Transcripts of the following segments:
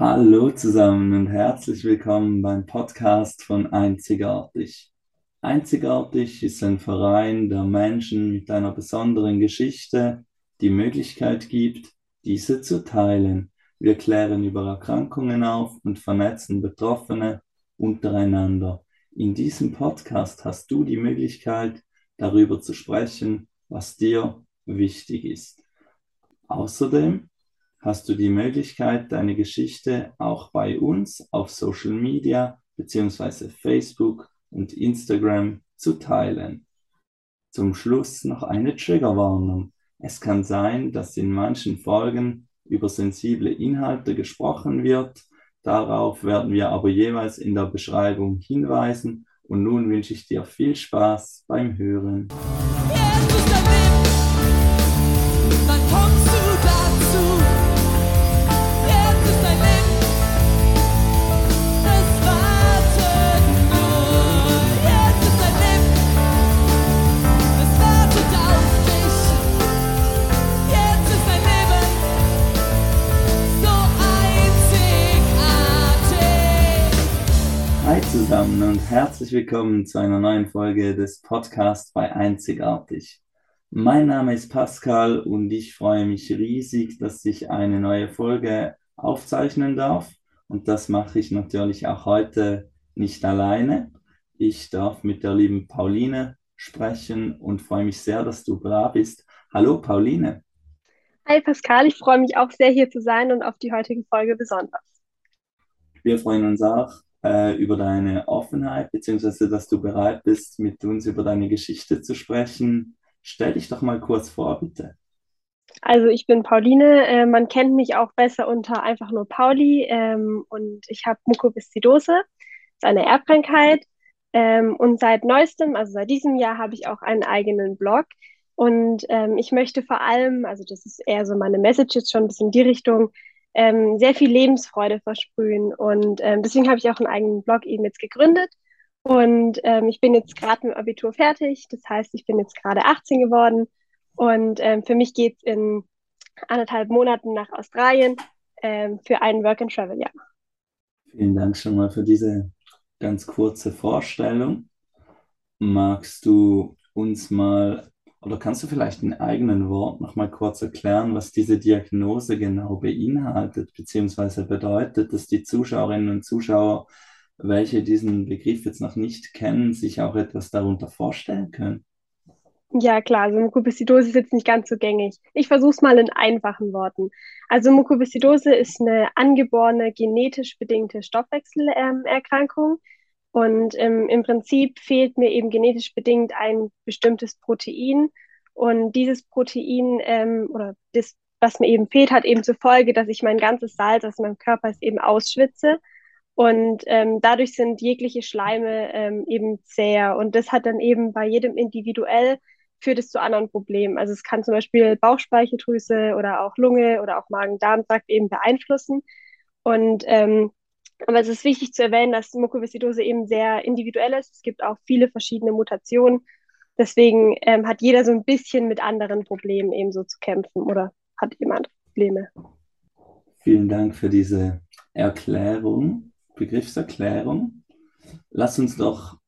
Hallo zusammen und herzlich willkommen beim Podcast von Einzigartig. Einzigartig ist ein Verein der Menschen mit einer besonderen Geschichte, die Möglichkeit gibt, diese zu teilen. Wir klären über Erkrankungen auf und vernetzen Betroffene untereinander. In diesem Podcast hast du die Möglichkeit, darüber zu sprechen, was dir wichtig ist. Außerdem hast du die Möglichkeit, deine Geschichte auch bei uns auf Social Media bzw. Facebook und Instagram zu teilen. Zum Schluss noch eine Triggerwarnung. Es kann sein, dass in manchen Folgen über sensible Inhalte gesprochen wird. Darauf werden wir aber jeweils in der Beschreibung hinweisen. Und nun wünsche ich dir viel Spaß beim Hören. Zusammen und herzlich willkommen zu einer neuen Folge des Podcasts bei Einzigartig. Mein Name ist Pascal und ich freue mich riesig, dass ich eine neue Folge aufzeichnen darf. Und das mache ich natürlich auch heute nicht alleine. Ich darf mit der lieben Pauline sprechen und freue mich sehr, dass du da bist. Hallo Pauline. Hi Pascal, ich freue mich auch sehr hier zu sein und auf die heutige Folge besonders. Wir freuen uns auch äh, über deine Offenheit, beziehungsweise dass du bereit bist, mit uns über deine Geschichte zu sprechen. Stell dich doch mal kurz vor, bitte. Also ich bin Pauline, äh, man kennt mich auch besser unter einfach nur Pauli ähm, und ich habe Mukoviszidose, ist eine Erbkrankheit ähm, und seit neuestem, also seit diesem Jahr habe ich auch einen eigenen Blog und ähm, ich möchte vor allem, also das ist eher so meine Message jetzt schon ein bisschen in die Richtung, ähm, sehr viel Lebensfreude versprühen. Und ähm, deswegen habe ich auch einen eigenen Blog eben jetzt gegründet. Und ähm, ich bin jetzt gerade mit dem Abitur fertig. Das heißt, ich bin jetzt gerade 18 geworden. Und ähm, für mich geht es in anderthalb Monaten nach Australien ähm, für ein Work-and-Travel-Jahr. Vielen Dank schon mal für diese ganz kurze Vorstellung. Magst du uns mal oder kannst du vielleicht in eigenen Worten noch mal kurz erklären, was diese Diagnose genau beinhaltet, beziehungsweise bedeutet, dass die Zuschauerinnen und Zuschauer, welche diesen Begriff jetzt noch nicht kennen, sich auch etwas darunter vorstellen können? Ja, klar, also Mukoviszidose ist jetzt nicht ganz so gängig. Ich versuche es mal in einfachen Worten. Also Mukoviszidose ist eine angeborene, genetisch bedingte Stoffwechselerkrankung. Ähm, und ähm, im Prinzip fehlt mir eben genetisch bedingt ein bestimmtes Protein. Und dieses Protein ähm, oder das, was mir eben fehlt, hat eben zur Folge, dass ich mein ganzes Salz aus meinem Körper eben ausschwitze. Und ähm, dadurch sind jegliche Schleime ähm, eben zäher. Und das hat dann eben bei jedem individuell führt es zu anderen Problemen. Also es kann zum Beispiel Bauchspeicheldrüse oder auch Lunge oder auch Magen-Darm-Trakt eben beeinflussen. Und ähm, aber es ist wichtig zu erwähnen, dass Mukoviszidose eben sehr individuell ist. Es gibt auch viele verschiedene Mutationen. Deswegen ähm, hat jeder so ein bisschen mit anderen Problemen eben so zu kämpfen oder hat jemand Probleme. Vielen Dank für diese Erklärung, Begriffserklärung. Lass uns doch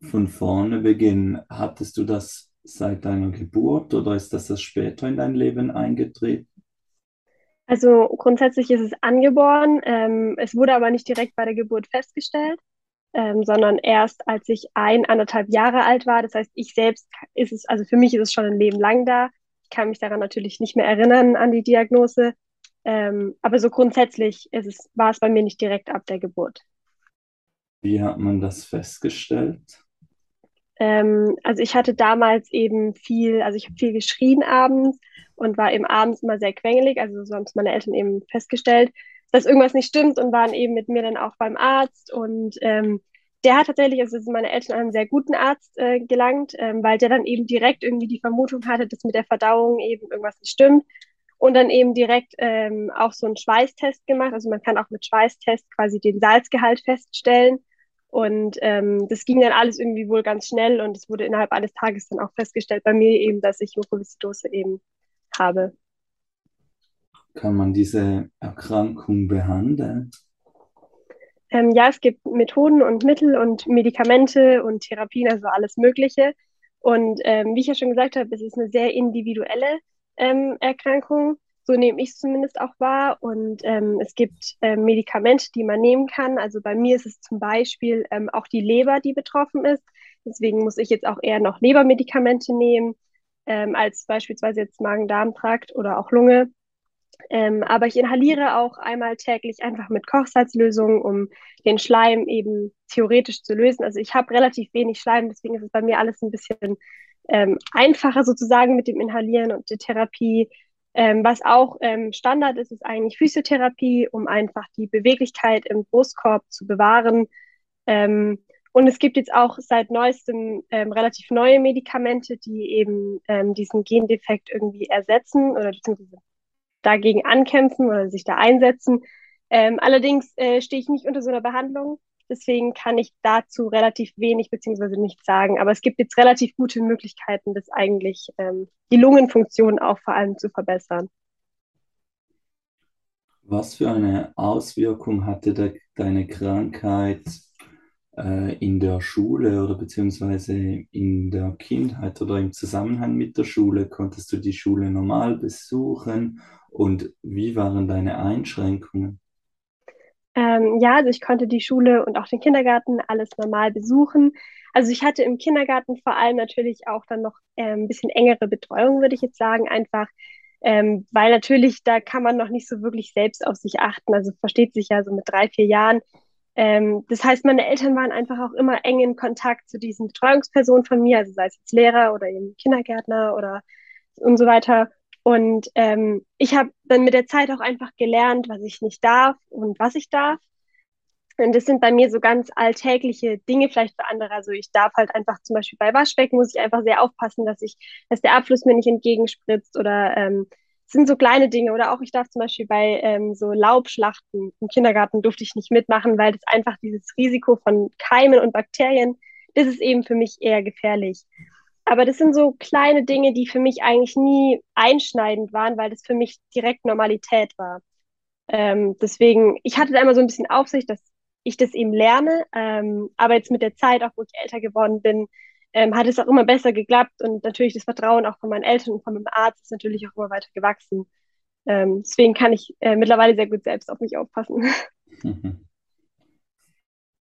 von vorne beginnen. Hattest du das seit deiner Geburt oder ist das das später in dein Leben eingetreten? Also grundsätzlich ist es angeboren. Ähm, es wurde aber nicht direkt bei der Geburt festgestellt, ähm, sondern erst als ich ein, anderthalb Jahre alt war. Das heißt, ich selbst ist es, also für mich ist es schon ein Leben lang da. Ich kann mich daran natürlich nicht mehr erinnern an die Diagnose. Ähm, aber so grundsätzlich ist es, war es bei mir nicht direkt ab der Geburt. Wie hat man das festgestellt? Ähm, also ich hatte damals eben viel, also ich habe viel geschrien abends und war eben abends immer sehr quengelig. Also so haben es meine Eltern eben festgestellt, dass irgendwas nicht stimmt und waren eben mit mir dann auch beim Arzt. Und ähm, der hat tatsächlich, also sind meine Eltern an einen sehr guten Arzt äh, gelangt, ähm, weil der dann eben direkt irgendwie die Vermutung hatte, dass mit der Verdauung eben irgendwas nicht stimmt. Und dann eben direkt ähm, auch so einen Schweißtest gemacht. Also man kann auch mit Schweißtest quasi den Salzgehalt feststellen. Und ähm, das ging dann alles irgendwie wohl ganz schnell und es wurde innerhalb eines Tages dann auch festgestellt bei mir eben, dass ich Mukoviszidose eben habe. kann man diese Erkrankung behandeln? Ähm, ja, es gibt Methoden und Mittel und Medikamente und Therapien, also alles Mögliche. Und ähm, wie ich ja schon gesagt habe, es ist eine sehr individuelle ähm, Erkrankung. So nehme ich es zumindest auch wahr. Und ähm, es gibt ähm, Medikamente, die man nehmen kann. Also bei mir ist es zum Beispiel ähm, auch die Leber, die betroffen ist. Deswegen muss ich jetzt auch eher noch Lebermedikamente nehmen, ähm, als beispielsweise jetzt Magen-Darm-Trakt oder auch Lunge. Ähm, aber ich inhaliere auch einmal täglich einfach mit Kochsalzlösungen, um den Schleim eben theoretisch zu lösen. Also ich habe relativ wenig Schleim, deswegen ist es bei mir alles ein bisschen ähm, einfacher sozusagen mit dem Inhalieren und der Therapie. Ähm, was auch ähm, Standard ist, ist eigentlich Physiotherapie, um einfach die Beweglichkeit im Brustkorb zu bewahren. Ähm, und es gibt jetzt auch seit neuestem ähm, relativ neue Medikamente, die eben ähm, diesen Gendefekt irgendwie ersetzen oder beziehungsweise dagegen ankämpfen oder sich da einsetzen. Ähm, allerdings äh, stehe ich nicht unter so einer Behandlung. Deswegen kann ich dazu relativ wenig beziehungsweise nichts sagen. Aber es gibt jetzt relativ gute Möglichkeiten, das eigentlich ähm, die Lungenfunktion auch vor allem zu verbessern. Was für eine Auswirkung hatte de deine Krankheit äh, in der Schule oder beziehungsweise in der Kindheit oder im Zusammenhang mit der Schule? Konntest du die Schule normal besuchen und wie waren deine Einschränkungen? Ähm, ja, also ich konnte die Schule und auch den Kindergarten alles normal besuchen. Also ich hatte im Kindergarten vor allem natürlich auch dann noch äh, ein bisschen engere Betreuung, würde ich jetzt sagen, einfach ähm, weil natürlich da kann man noch nicht so wirklich selbst auf sich achten. Also versteht sich ja so mit drei, vier Jahren. Ähm, das heißt, meine Eltern waren einfach auch immer eng in Kontakt zu diesen Betreuungspersonen von mir, also sei es jetzt Lehrer oder eben Kindergärtner oder und so weiter. Und ähm, ich habe dann mit der Zeit auch einfach gelernt, was ich nicht darf und was ich darf. Und das sind bei mir so ganz alltägliche Dinge vielleicht für andere. Also ich darf halt einfach zum Beispiel bei Waschbecken muss ich einfach sehr aufpassen, dass ich, dass der Abfluss mir nicht entgegenspritzt oder ähm, sind so kleine Dinge. Oder auch ich darf zum Beispiel bei ähm, so Laubschlachten im Kindergarten durfte ich nicht mitmachen, weil das einfach dieses Risiko von Keimen und Bakterien, das ist eben für mich eher gefährlich. Aber das sind so kleine Dinge, die für mich eigentlich nie einschneidend waren, weil das für mich direkt Normalität war. Ähm, deswegen, ich hatte da immer so ein bisschen Aufsicht, dass ich das eben lerne. Ähm, aber jetzt mit der Zeit, auch wo ich älter geworden bin, ähm, hat es auch immer besser geklappt und natürlich das Vertrauen auch von meinen Eltern und von meinem Arzt ist natürlich auch immer weiter gewachsen. Ähm, deswegen kann ich äh, mittlerweile sehr gut selbst auf mich aufpassen. Mhm.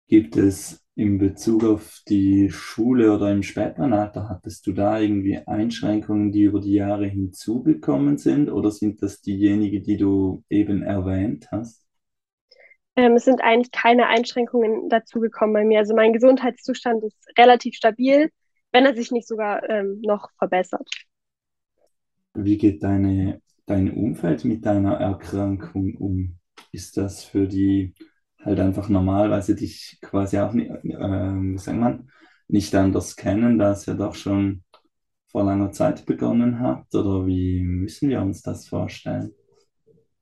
Gibt es in Bezug auf die Schule oder im späteren Alter, hattest du da irgendwie Einschränkungen, die über die Jahre hinzugekommen sind oder sind das diejenigen, die du eben erwähnt hast? Ähm, es sind eigentlich keine Einschränkungen dazugekommen bei mir. Also mein Gesundheitszustand ist relativ stabil, wenn er sich nicht sogar ähm, noch verbessert. Wie geht deine, dein Umfeld mit deiner Erkrankung um? Ist das für die halt einfach normalerweise dich quasi auch nicht, äh, wie sagt man, nicht anders kennen, da es ja doch schon vor langer Zeit begonnen hat? Oder wie müssen wir uns das vorstellen?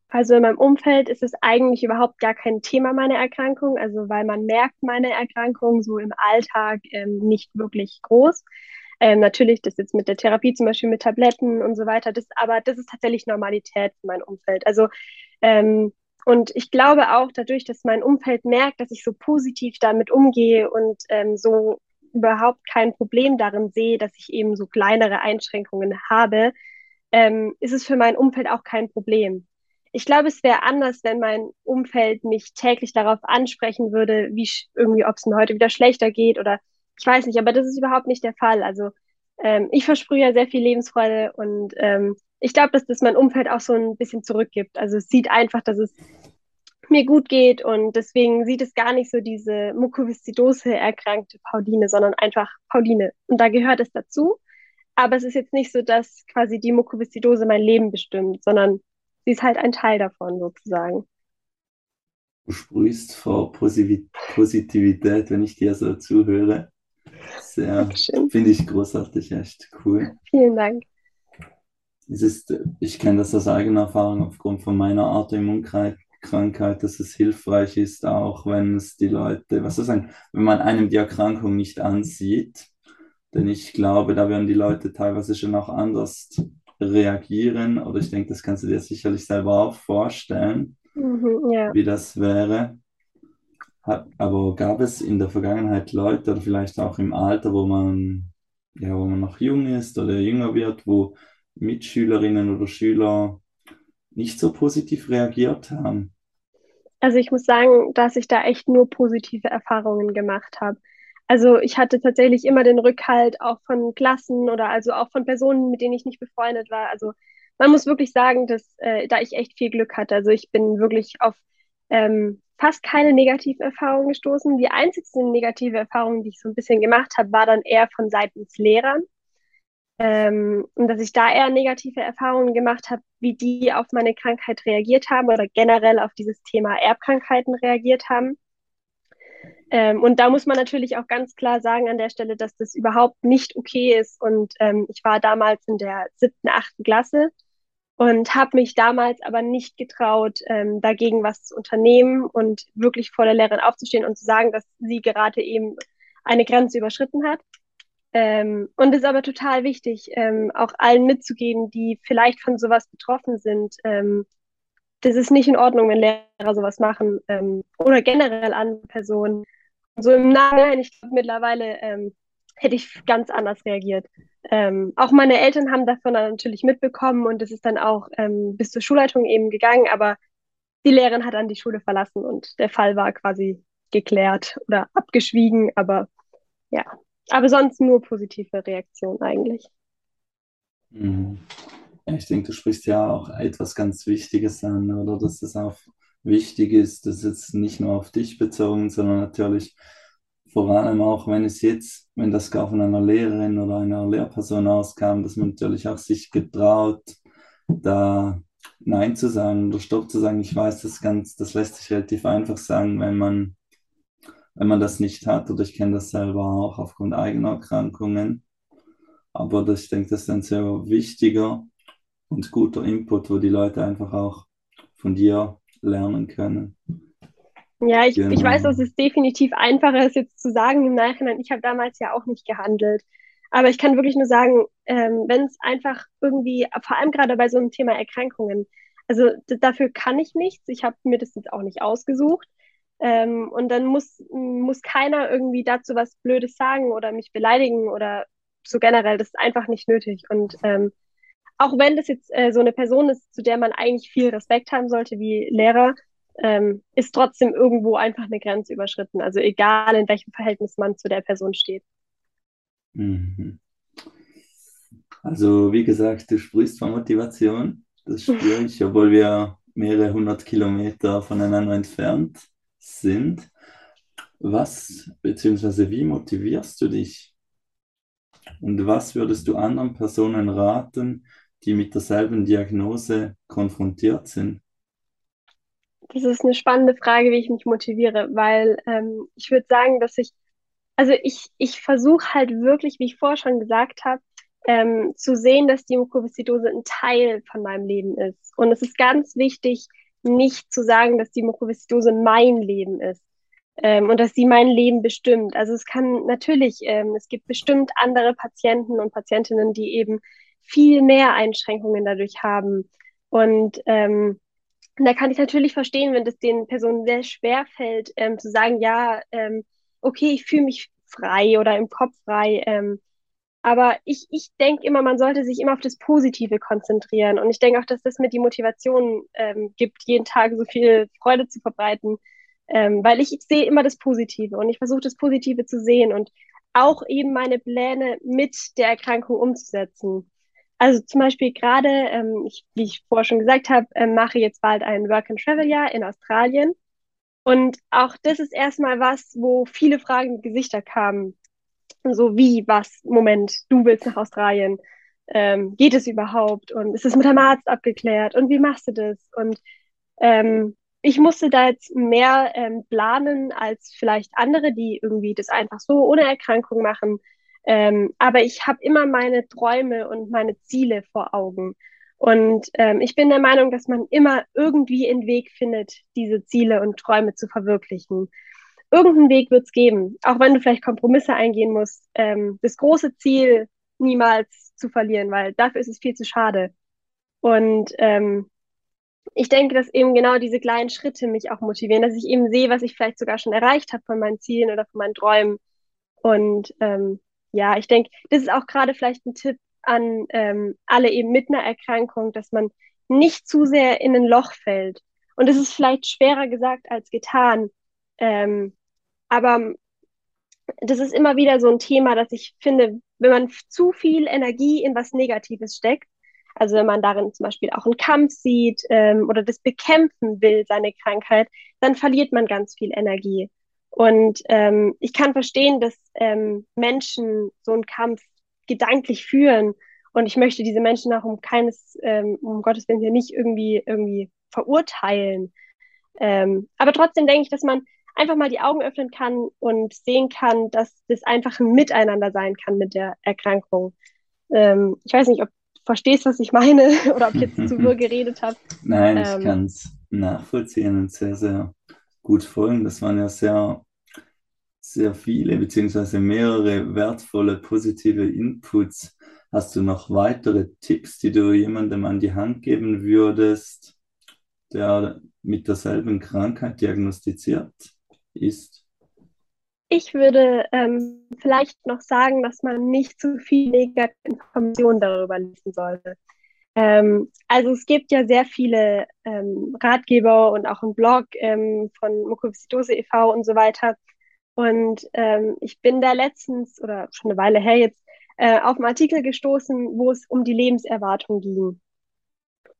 Also in meinem Umfeld ist es eigentlich überhaupt gar kein Thema, meine Erkrankung, also weil man merkt meine Erkrankung so im Alltag ähm, nicht wirklich groß. Ähm, natürlich, das jetzt mit der Therapie, zum Beispiel mit Tabletten und so weiter, das, aber das ist tatsächlich Normalität für mein Umfeld. Also ähm, und ich glaube auch dadurch, dass mein Umfeld merkt, dass ich so positiv damit umgehe und ähm, so überhaupt kein Problem darin sehe, dass ich eben so kleinere Einschränkungen habe, ähm, ist es für mein Umfeld auch kein Problem. Ich glaube, es wäre anders, wenn mein Umfeld mich täglich darauf ansprechen würde, wie irgendwie, ob es mir heute wieder schlechter geht oder ich weiß nicht, aber das ist überhaupt nicht der Fall. Also ähm, ich versprühe ja sehr viel Lebensfreude und ähm, ich glaube, dass das mein Umfeld auch so ein bisschen zurückgibt. Also es sieht einfach, dass es mir gut geht und deswegen sieht es gar nicht so diese Mukoviszidose erkrankte Pauline, sondern einfach Pauline. Und da gehört es dazu. Aber es ist jetzt nicht so, dass quasi die Mukoviszidose mein Leben bestimmt, sondern sie ist halt ein Teil davon sozusagen. Du sprühst vor Positivität, wenn ich dir so zuhöre. Sehr, finde ich großartig, echt cool. Vielen Dank es ist, ich kenne das aus eigener Erfahrung aufgrund von meiner Autoimmunkrankheit, dass es hilfreich ist, auch wenn es die Leute, was soll ich sagen, wenn man einem die Erkrankung nicht ansieht. Denn ich glaube, da werden die Leute teilweise schon auch anders reagieren. Oder ich denke, das kannst du dir sicherlich selber auch vorstellen, Mhm, ja. wie das wäre. Aber gab es in der Vergangenheit Leute oder vielleicht auch im Alter, wo man, ja, wo man noch jung ist oder jünger wird, wo Mitschülerinnen oder Schüler nicht so positiv reagiert haben? Also ich muss sagen, dass ich da echt nur positive Erfahrungen gemacht habe. Also ich hatte tatsächlich immer den Rückhalt auch von Klassen oder also auch von Personen, mit denen ich nicht befreundet war. Also man muss wirklich sagen, dass äh, da ich echt viel Glück hatte. Also ich bin wirklich auf ähm, fast keine negativen Erfahrungen gestoßen. Die einzigste negative Erfahrung, die ich so ein bisschen gemacht habe, war dann eher von seitens Lehrern. Ähm, und dass ich da eher negative Erfahrungen gemacht habe, wie die auf meine Krankheit reagiert haben oder generell auf dieses Thema Erbkrankheiten reagiert haben. Ähm, und da muss man natürlich auch ganz klar sagen an der Stelle, dass das überhaupt nicht okay ist. Und ähm, ich war damals in der siebten, achten Klasse und habe mich damals aber nicht getraut, ähm, dagegen was zu unternehmen und wirklich vor der Lehrerin aufzustehen und zu sagen, dass sie gerade eben eine Grenze überschritten hat. Ähm, und es ist aber total wichtig, ähm, auch allen mitzugeben, die vielleicht von sowas betroffen sind. Ähm, das ist nicht in Ordnung, wenn Lehrer sowas machen ähm, oder generell andere Personen. So im Nachhinein, ich glaube mittlerweile ähm, hätte ich ganz anders reagiert. Ähm, auch meine Eltern haben davon natürlich mitbekommen und es ist dann auch bis zur Schulleitung eben gegangen, aber die Lehrerin hat dann die Schule verlassen und der Fall war quasi geklärt oder abgeschwiegen, aber ja, aber sonst nur positive Reaktionen eigentlich. Mhm. Ja, ich denke, du sprichst ja auch etwas ganz Wichtiges an, oder dass es auch wichtig ist, dass es nicht nur auf dich bezogen, sondern natürlich vor allem auch, wenn es jetzt, wenn das gar von einer Lehrerin oder einer Lehrperson auskam, dass man natürlich auch sich getraut, da Nein zu sagen oder Stopp zu sagen. Ich weiß, das ganz, das lässt sich relativ einfach sagen, wenn man, wenn man das nicht hat, oder ich kenne das selber auch aufgrund eigener Erkrankungen. Aber das, ich denke, das ist ein sehr wichtiger und guter Input, wo die Leute einfach auch von dir lernen können. Ja, ich, genau. ich weiß, dass es definitiv einfacher ist, jetzt zu sagen im Nachhinein, ich habe damals ja auch nicht gehandelt. Aber ich kann wirklich nur sagen, ähm, wenn es einfach irgendwie, vor allem gerade bei so einem Thema Erkrankungen, also dafür kann ich nichts. Ich habe mir das jetzt auch nicht ausgesucht. Ähm, und dann muss, muss keiner irgendwie dazu was Blödes sagen oder mich beleidigen oder so generell. Das ist einfach nicht nötig. Und ähm, auch wenn das jetzt äh, so eine Person ist, zu der man eigentlich viel Respekt haben sollte, wie Lehrer, ähm, ist trotzdem irgendwo einfach eine Grenze überschritten. Also egal, in welchem Verhältnis man zu der Person steht. Mhm. Also wie gesagt, du sprichst von Motivation. Das spüre ich, obwohl wir mehrere hundert Kilometer voneinander entfernt sind. Was bzw. wie motivierst du dich? Und was würdest du anderen Personen raten, die mit derselben Diagnose konfrontiert sind? Das ist eine spannende Frage, wie ich mich motiviere, weil ähm, ich würde sagen, dass ich, also ich, ich versuche halt wirklich, wie ich vorher schon gesagt habe, ähm, zu sehen, dass die Mukoviszidose ein Teil von meinem Leben ist. Und es ist ganz wichtig, nicht zu sagen, dass die Mukoviszidose mein Leben ist ähm, und dass sie mein Leben bestimmt. Also es kann natürlich, ähm, es gibt bestimmt andere Patienten und Patientinnen, die eben viel mehr Einschränkungen dadurch haben. Und ähm, da kann ich natürlich verstehen, wenn das den Personen sehr schwer fällt, ähm, zu sagen, ja, ähm, okay, ich fühle mich frei oder im Kopf frei. Ähm, aber ich, ich denke immer, man sollte sich immer auf das Positive konzentrieren. Und ich denke auch, dass das mir die Motivation ähm, gibt, jeden Tag so viel Freude zu verbreiten. Ähm, weil ich, ich sehe immer das Positive und ich versuche das Positive zu sehen und auch eben meine Pläne mit der Erkrankung umzusetzen. Also zum Beispiel gerade, ähm, wie ich vorher schon gesagt habe, ähm, mache jetzt bald ein Work-and-Travel-Jahr in Australien. Und auch das ist erstmal was, wo viele fragende Gesichter kamen. So wie, was, Moment, du willst nach Australien. Ähm, geht es überhaupt? Und ist es mit dem Arzt abgeklärt? Und wie machst du das? Und ähm, ich musste da jetzt mehr ähm, planen als vielleicht andere, die irgendwie das einfach so ohne Erkrankung machen. Ähm, aber ich habe immer meine Träume und meine Ziele vor Augen. Und ähm, ich bin der Meinung, dass man immer irgendwie einen Weg findet, diese Ziele und Träume zu verwirklichen. Irgendeinen Weg wird es geben, auch wenn du vielleicht Kompromisse eingehen musst. Ähm, das große Ziel niemals zu verlieren, weil dafür ist es viel zu schade. Und ähm, ich denke, dass eben genau diese kleinen Schritte mich auch motivieren, dass ich eben sehe, was ich vielleicht sogar schon erreicht habe von meinen Zielen oder von meinen Träumen. Und ähm, ja, ich denke, das ist auch gerade vielleicht ein Tipp an ähm, alle eben mit einer Erkrankung, dass man nicht zu sehr in ein Loch fällt. Und es ist vielleicht schwerer gesagt als getan. Ähm, aber das ist immer wieder so ein Thema, dass ich finde, wenn man zu viel Energie in was Negatives steckt, also wenn man darin zum Beispiel auch einen Kampf sieht ähm, oder das bekämpfen will, seine Krankheit, dann verliert man ganz viel Energie. Und ähm, ich kann verstehen, dass ähm, Menschen so einen Kampf gedanklich führen. Und ich möchte diese Menschen auch um keines, ähm, um Gottes Willen hier nicht irgendwie, irgendwie verurteilen. Ähm, aber trotzdem denke ich, dass man einfach mal die Augen öffnen kann und sehen kann, dass das einfach ein Miteinander sein kann mit der Erkrankung. Ähm, ich weiß nicht, ob du verstehst, was ich meine oder ob ich jetzt zu wirr geredet habe. Nein, ich ähm, kann es nachvollziehen und sehr, sehr gut folgen. Das waren ja sehr, sehr viele beziehungsweise mehrere wertvolle positive Inputs. Hast du noch weitere Tipps, die du jemandem an die Hand geben würdest, der mit derselben Krankheit diagnostiziert ist? Ich würde ähm, vielleicht noch sagen, dass man nicht zu viel negative Informationen darüber lesen sollte. Ähm, also es gibt ja sehr viele ähm, Ratgeber und auch einen Blog ähm, von Mukoviszidose e.V. und so weiter. Und ähm, ich bin da letztens oder schon eine Weile her jetzt äh, auf einen Artikel gestoßen, wo es um die Lebenserwartung ging.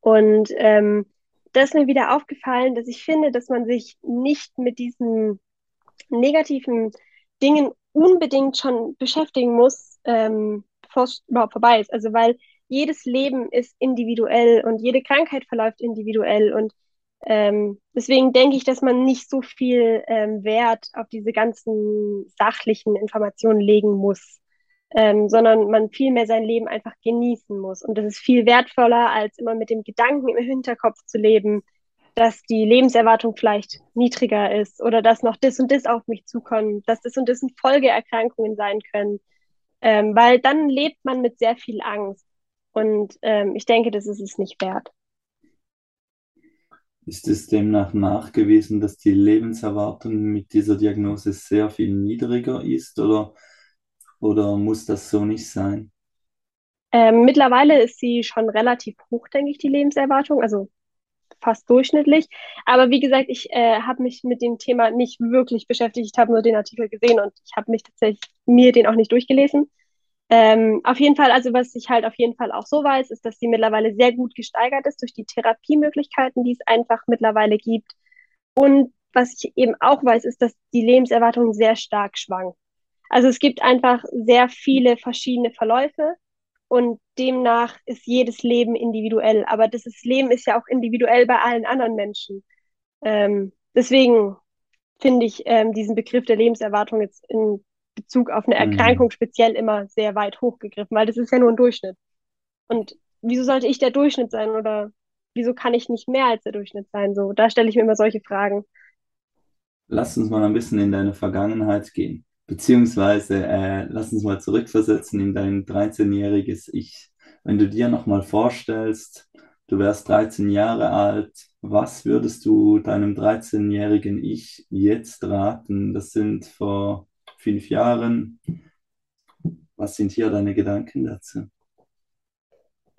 Und ähm, da ist mir wieder aufgefallen, dass ich finde, dass man sich nicht mit diesen negativen Dingen unbedingt schon beschäftigen muss, ähm, bevor es überhaupt vorbei ist. Also weil jedes Leben ist individuell und jede Krankheit verläuft individuell und ähm, deswegen denke ich, dass man nicht so viel ähm, Wert auf diese ganzen sachlichen Informationen legen muss, ähm, sondern man vielmehr sein Leben einfach genießen muss. Und das ist viel wertvoller, als immer mit dem Gedanken im Hinterkopf zu leben, dass die Lebenserwartung vielleicht niedriger ist oder dass noch das und das auf mich zukommt, dass das und das Folgeerkrankungen sein können. Ähm, weil dann lebt man mit sehr viel Angst. Und ähm, ich denke, das ist es nicht wert. Ist es demnach nachgewiesen, dass die Lebenserwartung mit dieser Diagnose sehr viel niedriger ist oder, oder muss das so nicht sein? Ähm, mittlerweile ist sie schon relativ hoch, denke ich, die Lebenserwartung. Also fast durchschnittlich. Aber wie gesagt, ich äh, habe mich mit dem Thema nicht wirklich beschäftigt. Ich habe nur den Artikel gesehen und ich habe mich tatsächlich mir den auch nicht durchgelesen. Ähm, auf jeden Fall, also was ich halt auf jeden Fall auch so weiß, ist, dass sie mittlerweile sehr gut gesteigert ist durch die Therapiemöglichkeiten, die es einfach mittlerweile gibt. Und was ich eben auch weiß, ist, dass die Lebenserwartung sehr stark schwankt. Also es gibt einfach sehr viele verschiedene Verläufe und demnach ist jedes Leben individuell. Aber das ist, Leben ist ja auch individuell bei allen anderen Menschen. Ähm, deswegen finde ich ähm, diesen Begriff der Lebenserwartung jetzt in Bezug auf eine mhm. Erkrankung mhm. speziell immer sehr weit hochgegriffen, weil das ist ja nur ein Durchschnitt. Und wieso sollte ich der Durchschnitt sein oder wieso kann ich nicht mehr als der Durchschnitt sein? So, da stelle ich mir immer solche Fragen. Lass uns mal ein bisschen in deine Vergangenheit gehen. Beziehungsweise äh, lass uns mal zurückversetzen in dein 13-jähriges Ich. Wenn du dir nochmal vorstellst, du wärst 13 Jahre alt, was würdest du deinem 13-jährigen Ich jetzt raten? Das sind vor fünf Jahren. Was sind hier deine Gedanken dazu?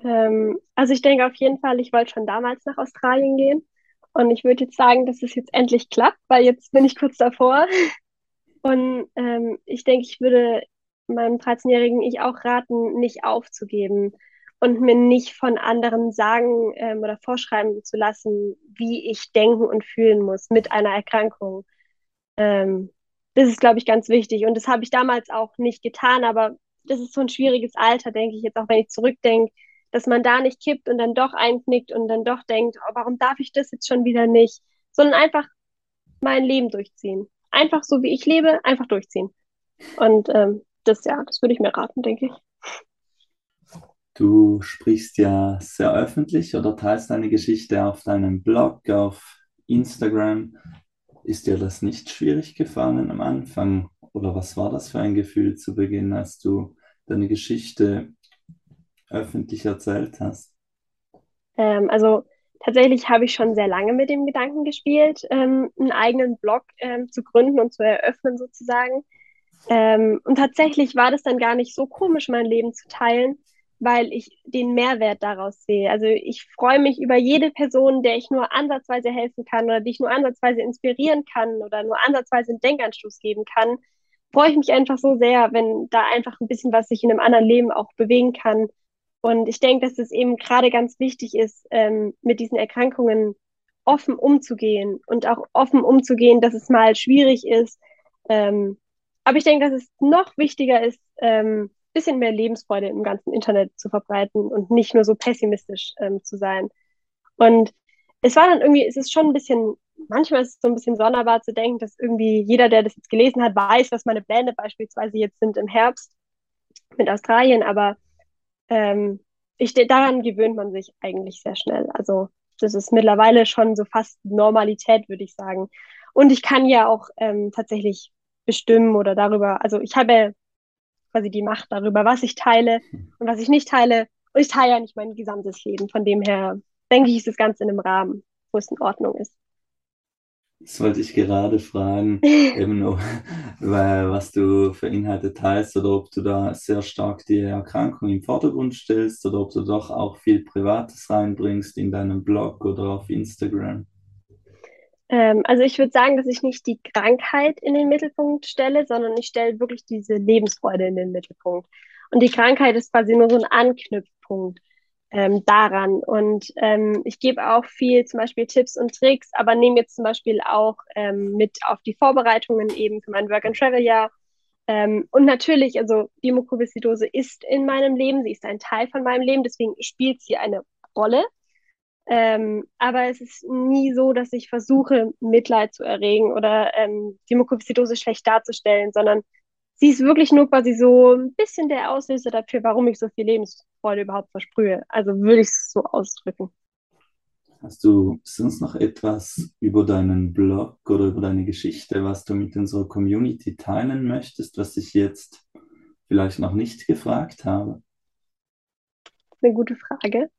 Ähm, also ich denke auf jeden Fall, ich wollte schon damals nach Australien gehen. Und ich würde jetzt sagen, dass es jetzt endlich klappt, weil jetzt bin ich kurz davor. Und ähm, ich denke, ich würde meinem 13-jährigen Ich auch raten, nicht aufzugeben und mir nicht von anderen sagen ähm, oder vorschreiben zu lassen, wie ich denken und fühlen muss mit einer Erkrankung. Ähm, das ist, glaube ich, ganz wichtig. Und das habe ich damals auch nicht getan, aber das ist so ein schwieriges Alter, denke ich jetzt auch, wenn ich zurückdenke, dass man da nicht kippt und dann doch einknickt und dann doch denkt, oh, warum darf ich das jetzt schon wieder nicht, sondern einfach mein Leben durchziehen einfach so wie ich lebe, einfach durchziehen. Und ähm, das, ja, das würde ich mir raten, denke ich. Du sprichst ja sehr öffentlich oder teilst deine Geschichte auf deinem Blog, auf Instagram. Ist dir das nicht schwierig gefallen am Anfang? Oder was war das für ein Gefühl zu Beginn, als du deine Geschichte öffentlich erzählt hast? Ähm, also tatsächlich habe ich schon sehr lange mit dem Gedanken gespielt, ähm, einen eigenen Blog ähm, zu gründen und zu eröffnen sozusagen. Ähm, und tatsächlich war das dann gar nicht so komisch, mein Leben zu teilen, weil ich den Mehrwert daraus sehe. Also ich freue mich über jede Person, der ich nur ansatzweise helfen kann oder die ich nur ansatzweise inspirieren kann oder nur ansatzweise einen Denkanstoß geben kann. Freue ich mich einfach so sehr, wenn da einfach ein bisschen was sich in einem anderen Leben auch bewegen kann. Und ich denke, dass es eben gerade ganz wichtig ist, ähm, mit diesen Erkrankungen offen umzugehen und auch offen umzugehen, dass es mal schwierig ist. Ähm, aber ich denke, dass es noch wichtiger ist, ähm, bisschen mehr Lebensfreude im ganzen Internet zu verbreiten und nicht nur so pessimistisch ähm, zu sein. Und es war dann irgendwie, es ist schon ein bisschen, manchmal ist es so ein bisschen sonderbar zu denken, dass irgendwie jeder, der das jetzt gelesen hat, weiß, was meine Pläne beispielsweise jetzt sind im Herbst mit Australien, aber ähm, ich, daran gewöhnt man sich eigentlich sehr schnell. Also das ist mittlerweile schon so fast Normalität, würde ich sagen. Und ich kann ja auch ähm, tatsächlich bestimmen oder darüber, also ich habe quasi die Macht darüber, was ich teile und was ich nicht teile. Und ich teile ja nicht mein gesamtes Leben. Von dem her denke ich, ist das Ganze in einem Rahmen, wo es in Ordnung ist. Das wollte ich gerade fragen, eben noch, was du für Inhalte teilst oder ob du da sehr stark die Erkrankung im Vordergrund stellst oder ob du doch auch viel Privates reinbringst in deinem Blog oder auf Instagram. Ähm, also ich würde sagen, dass ich nicht die Krankheit in den Mittelpunkt stelle, sondern ich stelle wirklich diese Lebensfreude in den Mittelpunkt. Und die Krankheit ist quasi nur so ein Anknüpfpunkt ähm, daran. Und ähm, ich gebe auch viel zum Beispiel Tipps und Tricks, aber nehme jetzt zum Beispiel auch ähm, mit auf die Vorbereitungen eben für mein Work-and-Travel-Jahr. Ähm, und natürlich, also die Mukoviszidose ist in meinem Leben, sie ist ein Teil von meinem Leben, deswegen spielt sie eine Rolle. Ähm, aber es ist nie so, dass ich versuche, Mitleid zu erregen oder ähm, die Mukoviszidose schlecht darzustellen, sondern sie ist wirklich nur quasi so ein bisschen der Auslöser dafür, warum ich so viel Lebensfreude überhaupt versprühe. Also würde ich es so ausdrücken. Hast du sonst noch etwas über deinen Blog oder über deine Geschichte, was du mit unserer Community teilen möchtest, was ich jetzt vielleicht noch nicht gefragt habe? Eine gute Frage.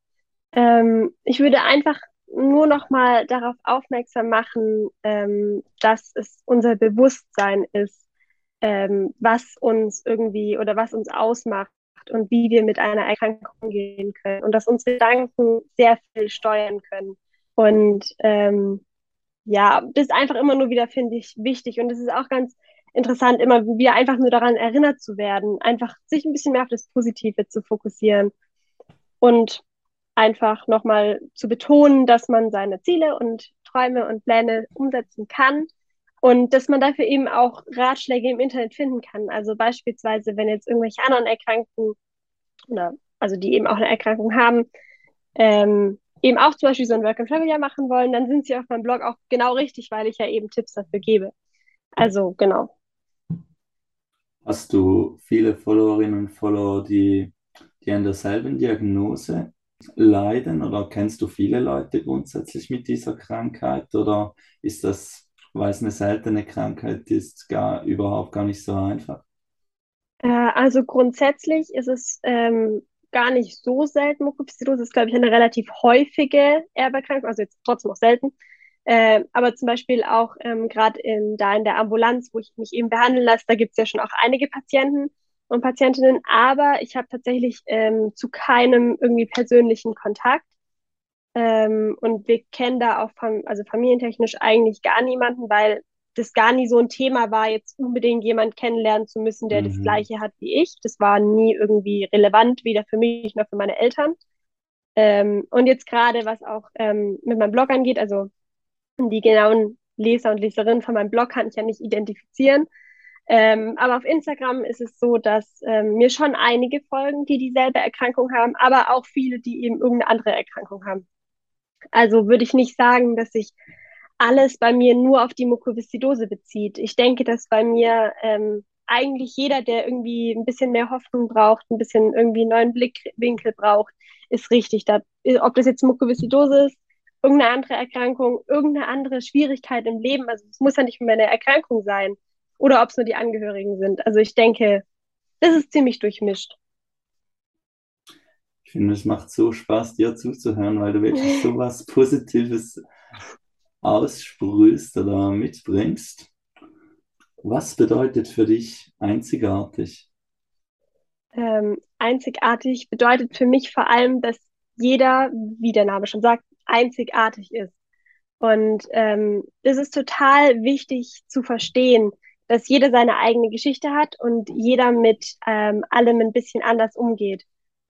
Ähm, ich würde einfach nur noch mal darauf aufmerksam machen, ähm, dass es unser Bewusstsein ist, ähm, was uns irgendwie oder was uns ausmacht und wie wir mit einer Erkrankung umgehen können und dass unsere Gedanken sehr viel steuern können. Und ähm, ja, das ist einfach immer nur wieder, finde ich, wichtig. Und es ist auch ganz interessant, immer wieder einfach nur daran erinnert zu werden, einfach sich ein bisschen mehr auf das Positive zu fokussieren. Und einfach nochmal zu betonen, dass man seine Ziele und Träume und Pläne umsetzen kann und dass man dafür eben auch Ratschläge im Internet finden kann. Also beispielsweise, wenn jetzt irgendwelche anderen Erkrankten oder also die eben auch eine Erkrankung haben, ähm, eben auch zum Beispiel so ein Work and Travel Jahr machen wollen, dann sind sie auf meinem Blog auch genau richtig, weil ich ja eben Tipps dafür gebe. Also genau. Hast du viele Followerinnen und Follower, die, die an derselben Diagnose leiden oder kennst du viele Leute grundsätzlich mit dieser Krankheit oder ist das, weil es eine seltene Krankheit ist, gar überhaupt gar nicht so einfach? Äh, also grundsätzlich ist es ähm, gar nicht so selten. Mukoviszidose ist, glaube ich, eine relativ häufige Erberkrankung, also jetzt trotzdem auch selten. Äh, aber zum Beispiel auch ähm, gerade da in der Ambulanz, wo ich mich eben behandeln lasse, da gibt es ja schon auch einige Patienten, und Patientinnen, aber ich habe tatsächlich ähm, zu keinem irgendwie persönlichen Kontakt. Ähm, und wir kennen da auch fam also familientechnisch eigentlich gar niemanden, weil das gar nie so ein Thema war, jetzt unbedingt jemand kennenlernen zu müssen, der mhm. das gleiche hat wie ich. Das war nie irgendwie relevant, weder für mich noch für meine Eltern. Ähm, und jetzt gerade, was auch ähm, mit meinem Blog angeht, also die genauen Leser und Leserinnen von meinem Blog kann ich ja nicht identifizieren. Ähm, aber auf Instagram ist es so, dass ähm, mir schon einige folgen, die dieselbe Erkrankung haben, aber auch viele, die eben irgendeine andere Erkrankung haben. Also würde ich nicht sagen, dass sich alles bei mir nur auf die Mukoviszidose bezieht. Ich denke, dass bei mir ähm, eigentlich jeder, der irgendwie ein bisschen mehr Hoffnung braucht, ein bisschen irgendwie einen neuen Blickwinkel braucht, ist richtig. Da, ob das jetzt Mukoviszidose ist, irgendeine andere Erkrankung, irgendeine andere Schwierigkeit im Leben, also es muss ja nicht mehr eine Erkrankung sein oder ob es nur die Angehörigen sind. Also ich denke, das ist ziemlich durchmischt. Ich finde, es macht so Spaß, dir zuzuhören, weil du wirklich so was Positives aussprühst oder mitbringst. Was bedeutet für dich einzigartig? Ähm, einzigartig bedeutet für mich vor allem, dass jeder, wie der Name schon sagt, einzigartig ist. Und ähm, es ist total wichtig zu verstehen, dass jeder seine eigene Geschichte hat und jeder mit ähm, allem ein bisschen anders umgeht.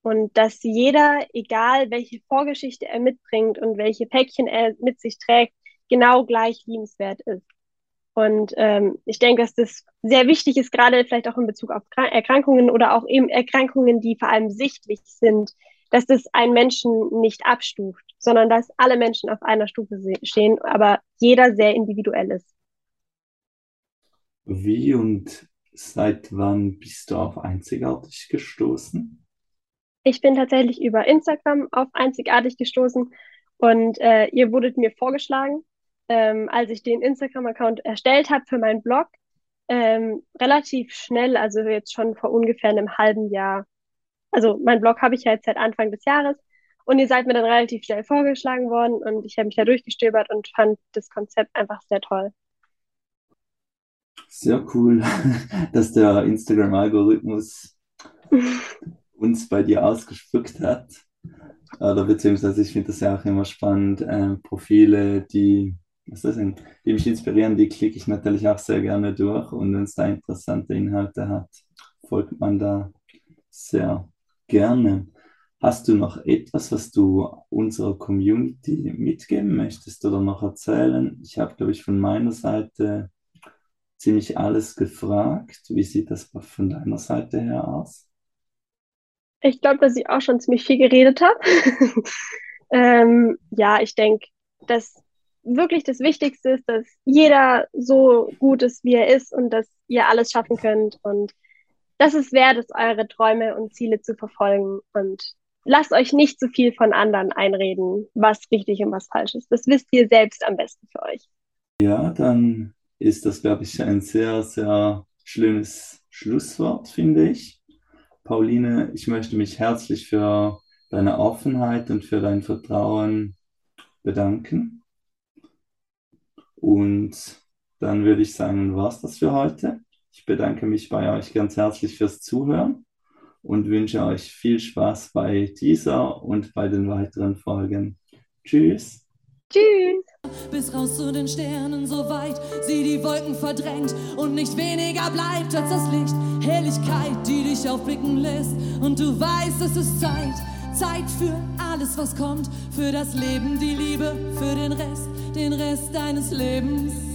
Und dass jeder, egal welche Vorgeschichte er mitbringt und welche Päckchen er mit sich trägt, genau gleich liebenswert ist. Und ähm, ich denke, dass das sehr wichtig ist, gerade vielleicht auch in Bezug auf Erkrankungen oder auch eben Erkrankungen, die vor allem sichtlich sind, dass das einen Menschen nicht abstuft, sondern dass alle Menschen auf einer Stufe stehen, aber jeder sehr individuell ist. Wie und seit wann bist du auf Einzigartig gestoßen? Ich bin tatsächlich über Instagram auf Einzigartig gestoßen und äh, ihr wurdet mir vorgeschlagen, ähm, als ich den Instagram-Account erstellt habe für meinen Blog. Ähm, relativ schnell, also jetzt schon vor ungefähr einem halben Jahr also mein Blog habe ich ja jetzt seit Anfang des Jahres und ihr seid mir dann relativ schnell vorgeschlagen worden und ich habe mich da durchgestöbert und fand das Konzept einfach sehr toll. Sehr cool, dass der Instagram-Algorithmus uns bei dir ausgespuckt hat. Oder beziehungsweise ich finde das ja auch immer spannend, äh, Profile, die, was ist denn, die mich inspirieren, die klicke ich natürlich auch sehr gerne durch und wenn es da interessante Inhalte hat, folgt man da sehr Gerne. Hast du noch etwas, was du unserer Community mitgeben möchtest oder noch erzählen? Ich habe, glaube ich, von meiner Seite ziemlich alles gefragt. Wie sieht das von deiner Seite her aus? Ich glaube, dass ich auch schon ziemlich viel geredet habe. ähm, ja, ich denke, dass wirklich das Wichtigste ist, dass jeder so gut ist, wie er ist und dass ihr alles schaffen könnt und dass es wert ist, eure Träume und Ziele zu verfolgen und lasst euch nicht zu viel von anderen einreden, was richtig und was falsch ist. Das wisst ihr selbst am besten für euch. Ja, dann ist das, glaube ich, ein sehr, sehr schönes Schlusswort, finde ich. Pauline, ich möchte mich herzlich für deine Offenheit und für dein Vertrauen bedanken. Und dann würde ich sagen, war es das für heute. Ich bedanke mich bei euch ganz herzlich fürs Zuhören und wünsche euch viel Spaß bei dieser und bei den weiteren Folgen. Tschüss. Tschüss. Bis raus zu den Sternen, so weit sie die Wolken verdrängt und nicht weniger bleibt als das Licht. Helligkeit, die dich aufblicken lässt und du weißt, es ist Zeit. Zeit für alles, was kommt, für das Leben, die Liebe, für den Rest, den Rest deines Lebens.